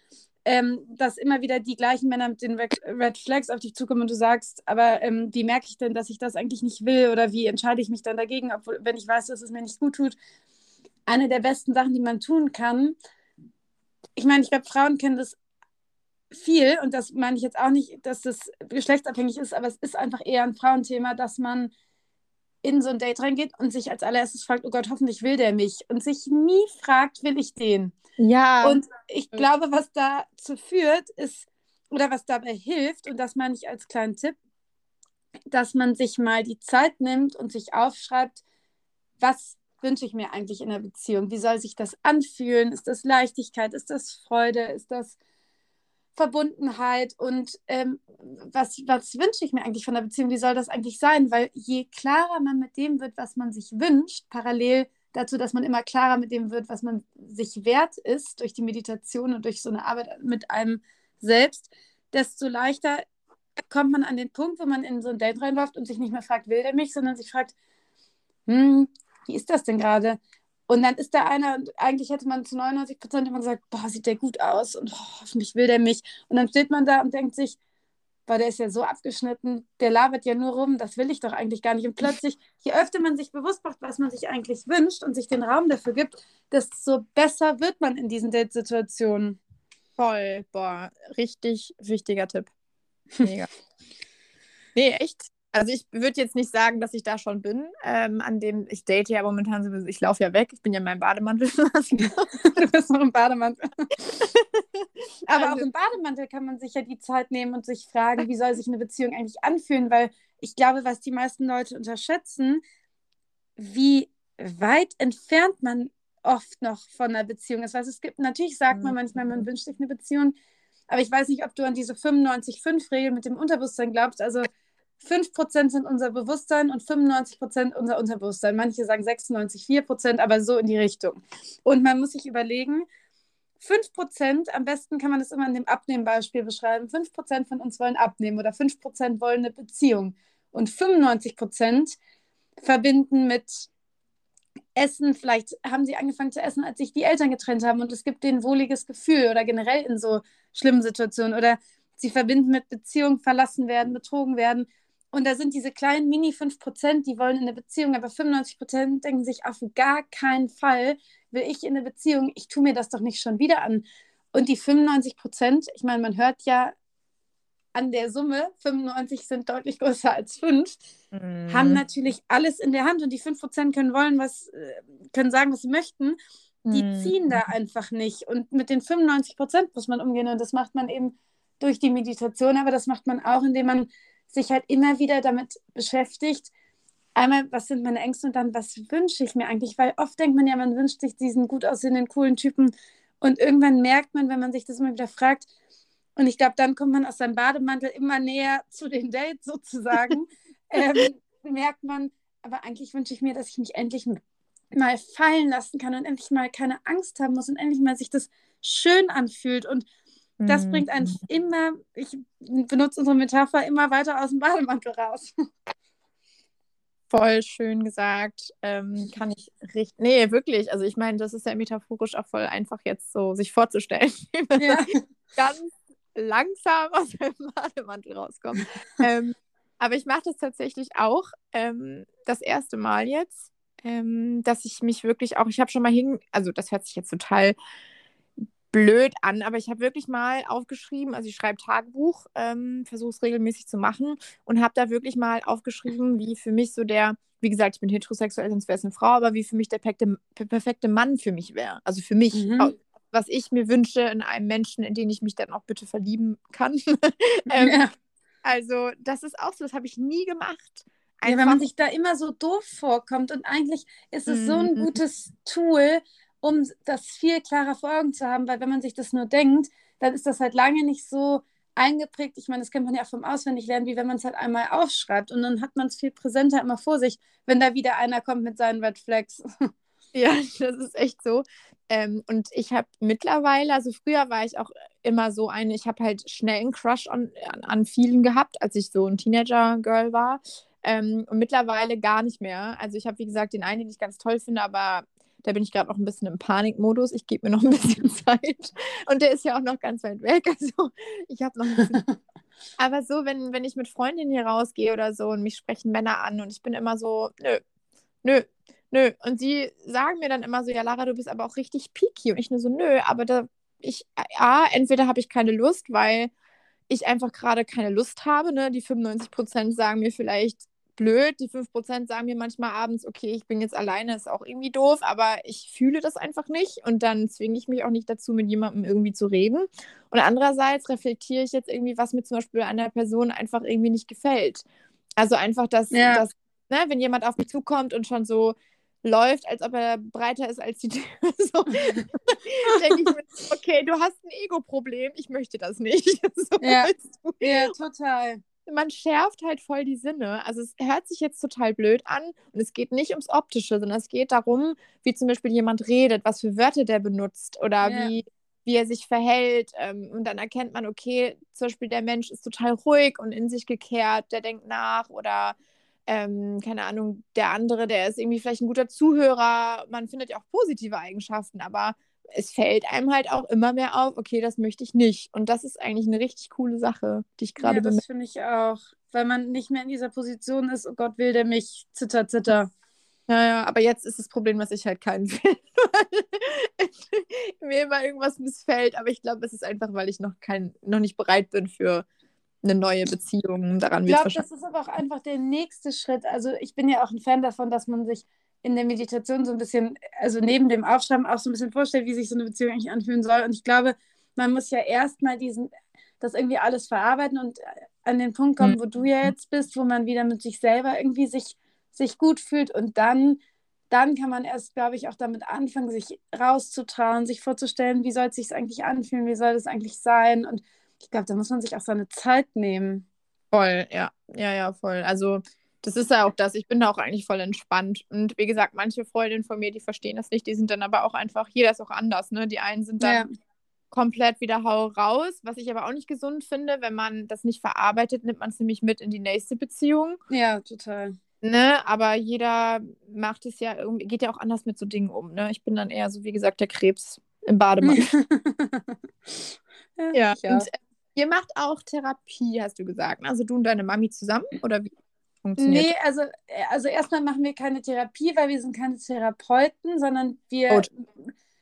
[SPEAKER 3] ähm, dass immer wieder die gleichen Männer mit den Red, Flags auf dich zukommen und du sagst, aber ähm, wie merke ich denn, dass ich das eigentlich nicht will oder wie entscheide ich mich dann dagegen, obwohl, wenn ich weiß, dass es mir nicht gut tut. Eine der besten Sachen, die man tun kann, ich meine, ich glaube, Frauen kennen das viel und das meine ich jetzt auch nicht, dass das geschlechtsabhängig ist, aber es ist einfach eher ein Frauenthema, dass man in so ein Date reingeht und sich als allererstes fragt, oh Gott, hoffentlich will der mich und sich nie fragt, will ich den?
[SPEAKER 2] Ja.
[SPEAKER 3] Und ich glaube, was dazu führt, ist, oder was dabei hilft, und das meine ich als kleinen Tipp, dass man sich mal die Zeit nimmt und sich aufschreibt, was wünsche ich mir eigentlich in der Beziehung? Wie soll sich das anfühlen? Ist das Leichtigkeit? Ist das Freude? Ist das Verbundenheit? Und ähm, was, was wünsche ich mir eigentlich von der Beziehung? Wie soll das eigentlich sein? Weil je klarer man mit dem wird, was man sich wünscht, parallel dazu, dass man immer klarer mit dem wird, was man sich wert ist durch die Meditation und durch so eine Arbeit mit einem selbst, desto leichter kommt man an den Punkt, wo man in so ein Date reinläuft und sich nicht mehr fragt, will der mich, sondern sich fragt, hm, wie ist das denn gerade? Und dann ist da einer, und eigentlich hätte man zu 99 Prozent immer gesagt, boah, sieht der gut aus und oh, hoffentlich will der mich. Und dann steht man da und denkt sich, weil der ist ja so abgeschnitten, der labert ja nur rum, das will ich doch eigentlich gar nicht. Und plötzlich, je öfter man sich bewusst macht, was man sich eigentlich wünscht und sich den Raum dafür gibt, desto besser wird man in diesen Date-Situationen.
[SPEAKER 2] Voll, boah, richtig wichtiger Tipp. Mega. Nee, echt. Also ich würde jetzt nicht sagen, dass ich da schon bin. Ähm, an dem, ich date ja momentan sowieso, ich laufe ja weg, ich bin ja in meinem Bademantel.
[SPEAKER 3] du bist noch im Bademantel. Aber also, auch im Bademantel kann man sich ja die Zeit nehmen und sich fragen, wie soll sich eine Beziehung eigentlich anfühlen, weil ich glaube, was die meisten Leute unterschätzen, wie weit entfernt man oft noch von einer Beziehung ist. Also es gibt, natürlich sagt man manchmal, man wünscht sich eine Beziehung, aber ich weiß nicht, ob du an diese 95-5-Regel mit dem Unterbewusstsein glaubst. Also 5% sind unser Bewusstsein und 95% unser Unterbewusstsein. Manche sagen 96, 4%, aber so in die Richtung. Und man muss sich überlegen, 5%, am besten kann man das immer in dem Abnehmbeispiel beschreiben, 5% von uns wollen abnehmen oder 5% wollen eine Beziehung und 95% verbinden mit Essen, vielleicht haben sie angefangen zu essen, als sich die Eltern getrennt haben und es gibt denen ein wohliges Gefühl oder generell in so schlimmen Situationen oder sie verbinden mit Beziehung, verlassen werden, betrogen werden. Und da sind diese kleinen Mini 5%, die wollen in eine Beziehung, aber 95% denken sich auf gar keinen Fall, will ich in eine Beziehung, ich tue mir das doch nicht schon wieder an. Und die 95%, ich meine, man hört ja an der Summe, 95 sind deutlich größer als 5, mhm. haben natürlich alles in der Hand und die 5% können wollen, was, äh, können sagen, was sie möchten. Die mhm. ziehen da einfach nicht. Und mit den 95% muss man umgehen und das macht man eben durch die Meditation, aber das macht man auch, indem man sich halt immer wieder damit beschäftigt. Einmal, was sind meine Ängste und dann, was wünsche ich mir eigentlich? Weil oft denkt man ja, man wünscht sich diesen gut aussehenden, coolen Typen und irgendwann merkt man, wenn man sich das immer wieder fragt, und ich glaube, dann kommt man aus seinem Bademantel immer näher zu den Dates sozusagen. ähm, merkt man, aber eigentlich wünsche ich mir, dass ich mich endlich mal fallen lassen kann und endlich mal keine Angst haben muss und endlich mal sich das schön anfühlt. Und das mhm. bringt einen immer, ich benutze unsere Metapher, immer weiter aus dem Bademantel raus.
[SPEAKER 2] Voll schön gesagt. Ähm, kann ich richtig. Nee, wirklich. Also ich meine, das ist ja metaphorisch auch voll einfach jetzt so sich vorzustellen. Ja. ganz langsam aus dem Bademantel rauskommen. ähm, aber ich mache das tatsächlich auch ähm, das erste Mal jetzt, ähm, dass ich mich wirklich auch, ich habe schon mal hin, also das hört sich jetzt total blöd an, aber ich habe wirklich mal aufgeschrieben, also ich schreibe Tagebuch, ähm, versuche es regelmäßig zu machen und habe da wirklich mal aufgeschrieben, wie für mich so der, wie gesagt, ich bin heterosexuell, sonst wäre es eine Frau, aber wie für mich der perfekte, perfekte Mann für mich wäre. Also für mich, mhm was ich mir wünsche in einem Menschen, in den ich mich dann auch bitte verlieben kann. ähm, ja. Also, das ist auch so, das habe ich nie gemacht.
[SPEAKER 3] Einfach. Ja, wenn man sich da immer so doof vorkommt und eigentlich ist es so ein mhm. gutes Tool, um das viel klarer vor Augen zu haben, weil wenn man sich das nur denkt, dann ist das halt lange nicht so eingeprägt. Ich meine, das kennt man ja auch vom Auswendiglernen, wie wenn man es halt einmal aufschreibt und dann hat man es viel präsenter immer vor sich, wenn da wieder einer kommt mit seinen Red Flags.
[SPEAKER 2] Ja, das ist echt so. Ähm, und ich habe mittlerweile, also früher war ich auch immer so eine, ich habe halt schnell einen Crush on, an, an vielen gehabt, als ich so ein Teenager-Girl war. Ähm, und mittlerweile gar nicht mehr. Also ich habe, wie gesagt, den einen, den ich ganz toll finde, aber da bin ich gerade noch ein bisschen im Panikmodus. Ich gebe mir noch ein bisschen Zeit. Und der ist ja auch noch ganz weit weg. Also ich habe noch ein bisschen. aber so, wenn, wenn ich mit Freundinnen hier rausgehe oder so und mich sprechen Männer an und ich bin immer so, nö, nö, nö. Und sie sagen mir dann immer so, ja, Lara, du bist aber auch richtig picky. Und ich nur so, nö, aber da, ich, A, entweder habe ich keine Lust, weil ich einfach gerade keine Lust habe. Ne? Die 95% sagen mir vielleicht blöd, die 5% sagen mir manchmal abends, okay, ich bin jetzt alleine, ist auch irgendwie doof, aber ich fühle das einfach nicht und dann zwinge ich mich auch nicht dazu, mit jemandem irgendwie zu reden. Und andererseits reflektiere ich jetzt irgendwie, was mir zum Beispiel an der Person einfach irgendwie nicht gefällt. Also einfach, dass, ja. dass ne, wenn jemand auf mich zukommt und schon so läuft, als ob er breiter ist als die Tür. So, denke ich mir, okay, du hast ein Ego-Problem, ich möchte das nicht. So,
[SPEAKER 3] ja. ja, total.
[SPEAKER 2] Man schärft halt voll die Sinne. Also es hört sich jetzt total blöd an und es geht nicht ums Optische, sondern es geht darum, wie zum Beispiel jemand redet, was für Wörter der benutzt oder ja. wie, wie er sich verhält. Ähm, und dann erkennt man, okay, zum Beispiel der Mensch ist total ruhig und in sich gekehrt, der denkt nach oder ähm, keine Ahnung, der andere, der ist irgendwie vielleicht ein guter Zuhörer. Man findet ja auch positive Eigenschaften, aber es fällt einem halt auch immer mehr auf, okay, das möchte ich nicht. Und das ist eigentlich eine richtig coole Sache, die ich gerade
[SPEAKER 3] ja, Das finde ich auch, weil man nicht mehr in dieser Position ist, oh Gott, will der mich, zitter, zitter.
[SPEAKER 2] Ja, ja, aber jetzt ist das Problem, dass ich halt keinen will. mir immer irgendwas missfällt, aber ich glaube, es ist einfach, weil ich noch kein, noch nicht bereit bin für eine neue Beziehung. Daran
[SPEAKER 3] ich glaube, das ist aber auch einfach der nächste Schritt. Also ich bin ja auch ein Fan davon, dass man sich in der Meditation so ein bisschen, also neben dem Aufschreiben auch so ein bisschen vorstellt, wie sich so eine Beziehung eigentlich anfühlen soll. Und ich glaube, man muss ja erstmal diesen, das irgendwie alles verarbeiten und an den Punkt kommen, mhm. wo du ja jetzt bist, wo man wieder mit sich selber irgendwie sich, sich gut fühlt und dann dann kann man erst, glaube ich, auch damit anfangen, sich rauszutrauen, sich vorzustellen, wie soll es sich eigentlich anfühlen, wie soll es eigentlich sein. Und ich glaube, da muss man sich auch seine Zeit nehmen.
[SPEAKER 2] Voll, ja, ja, ja, voll. Also das ist ja auch das. Ich bin da auch eigentlich voll entspannt. Und wie gesagt, manche Freundinnen von mir, die verstehen das nicht, die sind dann aber auch einfach, jeder ist auch anders, ne? Die einen sind dann ja. komplett wieder hau raus, was ich aber auch nicht gesund finde. Wenn man das nicht verarbeitet, nimmt man es nämlich mit in die nächste Beziehung.
[SPEAKER 3] Ja, total.
[SPEAKER 2] Ne, aber jeder macht es ja irgendwie, geht ja auch anders mit so Dingen um. Ne? Ich bin dann eher so, wie gesagt, der Krebs im Bademantel. ja, ja. Und, äh, ihr macht auch Therapie, hast du gesagt. Also du und deine Mami zusammen oder wie
[SPEAKER 3] funktioniert Nee, also, äh, also erstmal machen wir keine Therapie, weil wir sind keine Therapeuten, sondern wir. Gut.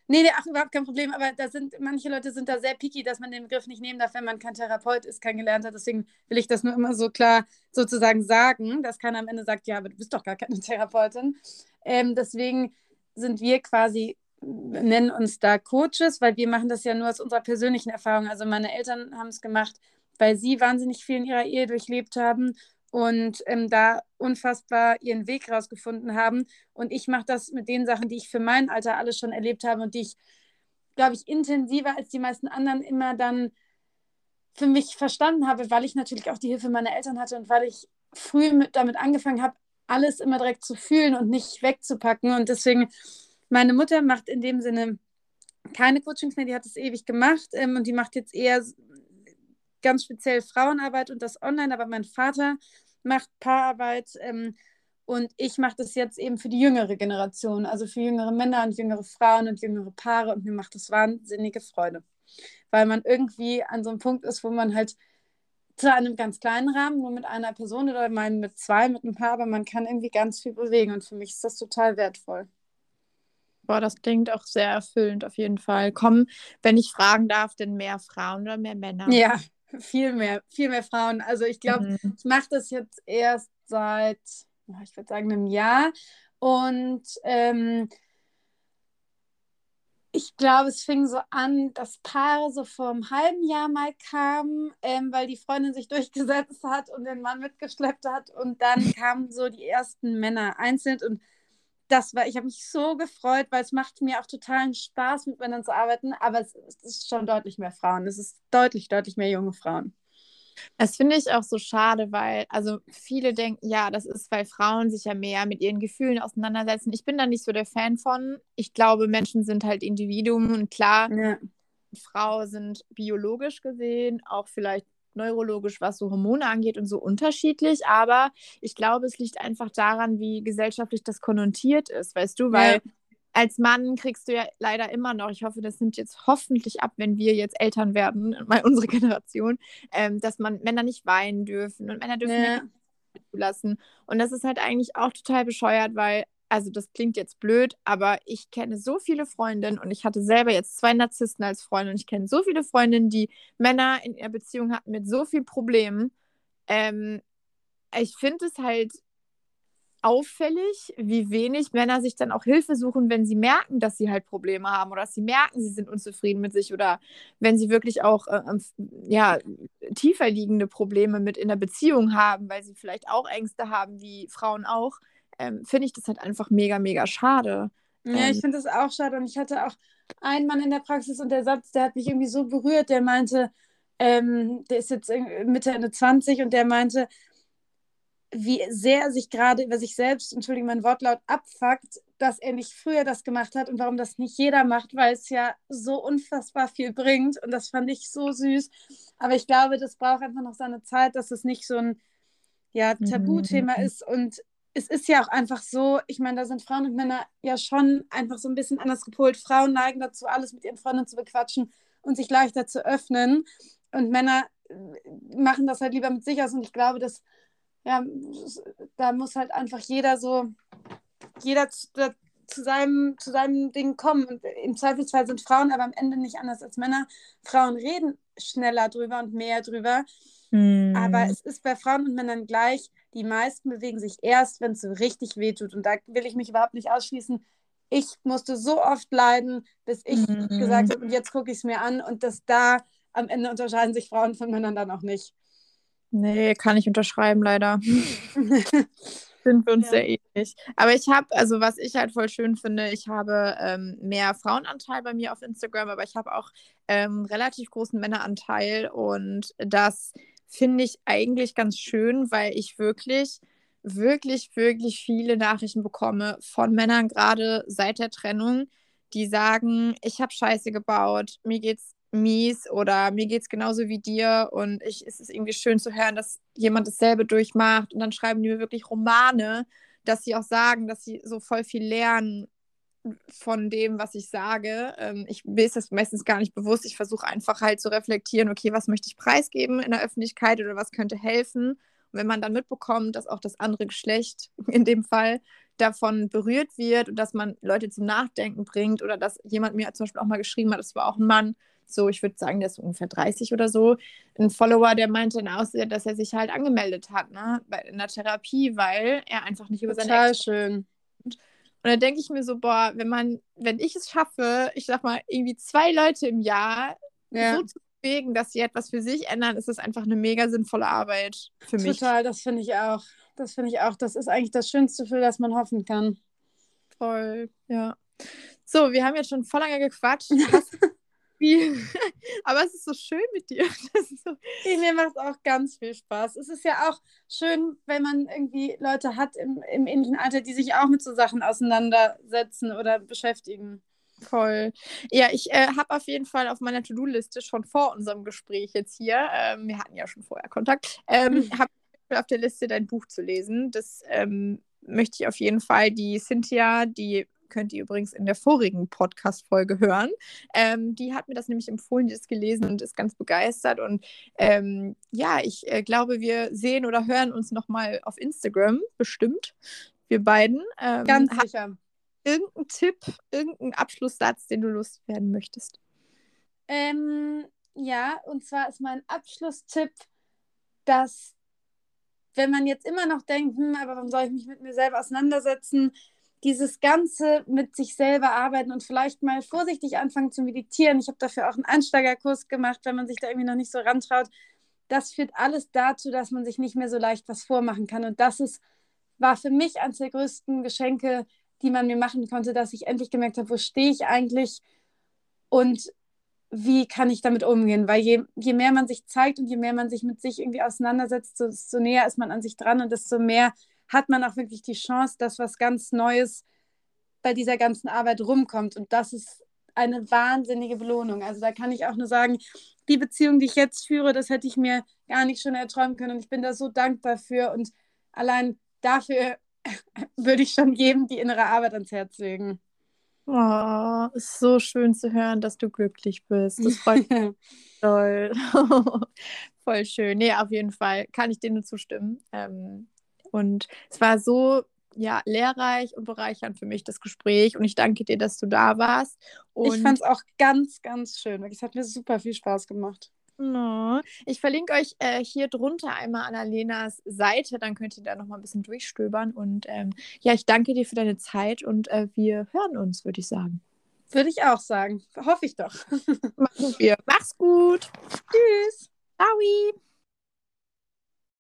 [SPEAKER 3] Nee, nee, ach, überhaupt kein Problem. Aber da sind, manche Leute sind da sehr picky, dass man den Begriff nicht nehmen darf, wenn man kein Therapeut ist, kein Gelernter. Deswegen will ich das nur immer so klar sozusagen sagen, dass keiner am Ende sagt, ja, aber du bist doch gar keine Therapeutin. Ähm, deswegen sind wir quasi, nennen uns da Coaches, weil wir machen das ja nur aus unserer persönlichen Erfahrung. Also meine Eltern haben es gemacht, weil sie wahnsinnig viel in ihrer Ehe durchlebt haben und ähm, da unfassbar ihren Weg rausgefunden haben. Und ich mache das mit den Sachen, die ich für mein Alter alles schon erlebt habe und die ich, glaube ich, intensiver als die meisten anderen immer dann für mich verstanden habe, weil ich natürlich auch die Hilfe meiner Eltern hatte und weil ich früh mit, damit angefangen habe, alles immer direkt zu fühlen und nicht wegzupacken. Und deswegen, meine Mutter macht in dem Sinne keine Coachings mehr, die hat es ewig gemacht ähm, und die macht jetzt eher ganz speziell Frauenarbeit und das online, aber mein Vater macht Paararbeit ähm, und ich mache das jetzt eben für die jüngere Generation, also für jüngere Männer und jüngere Frauen und jüngere Paare und mir macht das wahnsinnige Freude, weil man irgendwie an so einem Punkt ist, wo man halt zu einem ganz kleinen Rahmen, nur mit einer Person oder mal mit zwei, mit einem Paar, aber man kann irgendwie ganz viel bewegen und für mich ist das total wertvoll.
[SPEAKER 2] Boah, das klingt auch sehr erfüllend auf jeden Fall. Kommen, wenn ich fragen darf, denn mehr Frauen oder mehr Männer?
[SPEAKER 3] Ja, viel mehr, viel mehr Frauen. Also ich glaube, mhm. ich mache das jetzt erst seit, ich würde sagen, einem Jahr. Und ähm, ich glaube, es fing so an, dass Paare so vor einem halben Jahr mal kamen, ähm, weil die Freundin sich durchgesetzt hat und den Mann mitgeschleppt hat. Und dann kamen so die ersten Männer einzeln. Und das war, ich habe mich so gefreut, weil es macht mir auch totalen Spaß, mit Männern zu arbeiten, aber es, es ist schon deutlich mehr Frauen. Es ist deutlich, deutlich mehr junge Frauen.
[SPEAKER 2] Das finde ich auch so schade, weil also viele denken, ja, das ist, weil Frauen sich ja mehr mit ihren Gefühlen auseinandersetzen. Ich bin da nicht so der Fan von. Ich glaube, Menschen sind halt Individuen und klar, ja. Frau sind biologisch gesehen auch vielleicht neurologisch, was so Hormone angeht und so unterschiedlich. Aber ich glaube, es liegt einfach daran, wie gesellschaftlich das konnotiert ist, weißt du, weil. Ja. Als Mann kriegst du ja leider immer noch, ich hoffe, das nimmt jetzt hoffentlich ab, wenn wir jetzt Eltern werden, mal unsere Generation, ähm, dass man Männer nicht weinen dürfen und Männer dürfen ja. nicht lassen. Und das ist halt eigentlich auch total bescheuert, weil also das klingt jetzt blöd, aber ich kenne so viele Freundinnen und ich hatte selber jetzt zwei Narzissten als Freunde und ich kenne so viele Freundinnen, die Männer in ihrer Beziehung hatten mit so vielen Problemen. Ähm, ich finde es halt auffällig, wie wenig Männer sich dann auch Hilfe suchen, wenn sie merken, dass sie halt Probleme haben oder dass sie merken, sie sind unzufrieden mit sich oder wenn sie wirklich auch äh, ja, tiefer liegende Probleme mit in der Beziehung haben, weil sie vielleicht auch Ängste haben, wie Frauen auch ähm, finde ich das halt einfach mega, mega schade.
[SPEAKER 3] Ja, ähm, ich finde das auch schade. Und ich hatte auch einen Mann in der Praxis und der Satz, der hat mich irgendwie so berührt, der meinte, ähm, der ist jetzt Mitte, Ende 20 und der meinte, wie sehr er sich gerade über sich selbst, entschuldige mein Wortlaut, abfuckt, dass er nicht früher das gemacht hat und warum das nicht jeder macht, weil es ja so unfassbar viel bringt. Und das fand ich so süß. Aber ich glaube, das braucht einfach noch seine Zeit, dass es nicht so ein ja, Tabuthema mhm. ist. Und es ist ja auch einfach so, ich meine, da sind Frauen und Männer ja schon einfach so ein bisschen anders gepolt. Frauen neigen dazu, alles mit ihren Freunden zu bequatschen und sich leichter zu öffnen. Und Männer äh, machen das halt lieber mit sich aus. Und ich glaube, dass, ja, da muss halt einfach jeder so, jeder zu, seinem, zu seinem Ding kommen. Und im Zweifelsfall sind Frauen aber am Ende nicht anders als Männer. Frauen reden schneller drüber und mehr drüber. Hm. Aber es ist bei Frauen und Männern gleich. Die meisten bewegen sich erst, wenn es so richtig wehtut. Und da will ich mich überhaupt nicht ausschließen. Ich musste so oft leiden, bis ich hm. gesagt habe, und jetzt gucke ich es mir an. Und dass da am Ende unterscheiden sich Frauen von Männern dann auch nicht.
[SPEAKER 2] Nee, kann ich unterschreiben, leider. Sind wir uns ja. sehr ähnlich. Aber ich habe, also was ich halt voll schön finde, ich habe ähm, mehr Frauenanteil bei mir auf Instagram, aber ich habe auch ähm, relativ großen Männeranteil und das finde ich eigentlich ganz schön, weil ich wirklich, wirklich, wirklich viele Nachrichten bekomme von Männern, gerade seit der Trennung, die sagen, ich habe Scheiße gebaut, mir geht's mies oder mir geht es genauso wie dir und ich, es ist irgendwie schön zu hören, dass jemand dasselbe durchmacht und dann schreiben die mir wirklich Romane, dass sie auch sagen, dass sie so voll viel lernen von dem, was ich sage. Ähm, ich mir ist das meistens gar nicht bewusst. Ich versuche einfach halt zu reflektieren, okay, was möchte ich preisgeben in der Öffentlichkeit oder was könnte helfen. Und wenn man dann mitbekommt, dass auch das andere Geschlecht in dem Fall davon berührt wird und dass man Leute zum Nachdenken bringt oder dass jemand mir zum Beispiel auch mal geschrieben hat, das war auch ein Mann, so, ich würde sagen, der ist ungefähr 30 oder so, ein Follower, der meinte dann auch, dass er sich halt angemeldet hat, ne, in der Therapie, weil er einfach nicht über
[SPEAKER 3] Total seine Ex schön.
[SPEAKER 2] Und dann denke ich mir so, boah, wenn man, wenn ich es schaffe, ich sag mal, irgendwie zwei Leute im Jahr ja. so zu bewegen, dass sie etwas für sich ändern, ist das einfach eine mega sinnvolle Arbeit für mich.
[SPEAKER 3] Total, das finde ich auch. Das finde ich auch. Das ist eigentlich das Schönste, für das man hoffen kann.
[SPEAKER 2] Voll, ja. So, wir haben jetzt schon voll lange gequatscht. Wie? Aber es ist so schön mit dir.
[SPEAKER 3] So mir macht es auch ganz viel Spaß. Es ist ja auch schön, wenn man irgendwie Leute hat im, im ähnlichen Alter, die sich auch mit so Sachen auseinandersetzen oder beschäftigen.
[SPEAKER 2] Voll. Ja, ich äh, habe auf jeden Fall auf meiner To-Do-Liste schon vor unserem Gespräch jetzt hier, ähm, wir hatten ja schon vorher Kontakt, ähm, mhm. habe auf der Liste dein Buch zu lesen. Das ähm, möchte ich auf jeden Fall. Die Cynthia, die könnt ihr übrigens in der vorigen Podcast-Folge hören. Ähm, die hat mir das nämlich empfohlen, die ist gelesen und ist ganz begeistert. Und ähm, ja, ich äh, glaube, wir sehen oder hören uns nochmal auf Instagram, bestimmt, wir beiden.
[SPEAKER 3] Ähm, ganz sicher.
[SPEAKER 2] Irgendein Tipp, irgendein Abschlusssatz, den du loswerden möchtest?
[SPEAKER 3] Ähm, ja, und zwar ist mein Abschlusstipp, dass wenn man jetzt immer noch denkt, hm, aber warum soll ich mich mit mir selber auseinandersetzen, dieses Ganze mit sich selber arbeiten und vielleicht mal vorsichtig anfangen zu meditieren. Ich habe dafür auch einen Einsteigerkurs gemacht, wenn man sich da irgendwie noch nicht so rantraut. Das führt alles dazu, dass man sich nicht mehr so leicht was vormachen kann. Und das ist, war für mich eines der größten Geschenke, die man mir machen konnte, dass ich endlich gemerkt habe, wo stehe ich eigentlich und wie kann ich damit umgehen? Weil je, je mehr man sich zeigt und je mehr man sich mit sich irgendwie auseinandersetzt, desto näher ist man an sich dran und desto mehr hat man auch wirklich die Chance, dass was ganz Neues bei dieser ganzen Arbeit rumkommt. Und das ist eine wahnsinnige Belohnung. Also da kann ich auch nur sagen, die Beziehung, die ich jetzt führe, das hätte ich mir gar nicht schon erträumen können. Und ich bin da so dankbar für. Und allein dafür würde ich schon jedem die innere Arbeit ans Herz legen.
[SPEAKER 2] Oh, ist so schön zu hören, dass du glücklich bist. Das freut mich toll. Voll schön. Nee, auf jeden Fall kann ich dir nur zustimmen. Ähm, und es war so ja, lehrreich und bereichernd für mich, das Gespräch. Und ich danke dir, dass du da warst. Und
[SPEAKER 3] ich fand es auch ganz, ganz schön. Es hat mir super viel Spaß gemacht.
[SPEAKER 2] No. Ich verlinke euch äh, hier drunter einmal Annalenas Seite, dann könnt ihr da nochmal ein bisschen durchstöbern. Und ähm, ja, ich danke dir für deine Zeit und äh, wir hören uns, würde ich sagen.
[SPEAKER 3] Würde ich auch sagen. Hoffe ich doch.
[SPEAKER 2] Machen wir. Mach's gut.
[SPEAKER 3] Tschüss.
[SPEAKER 2] Ciao.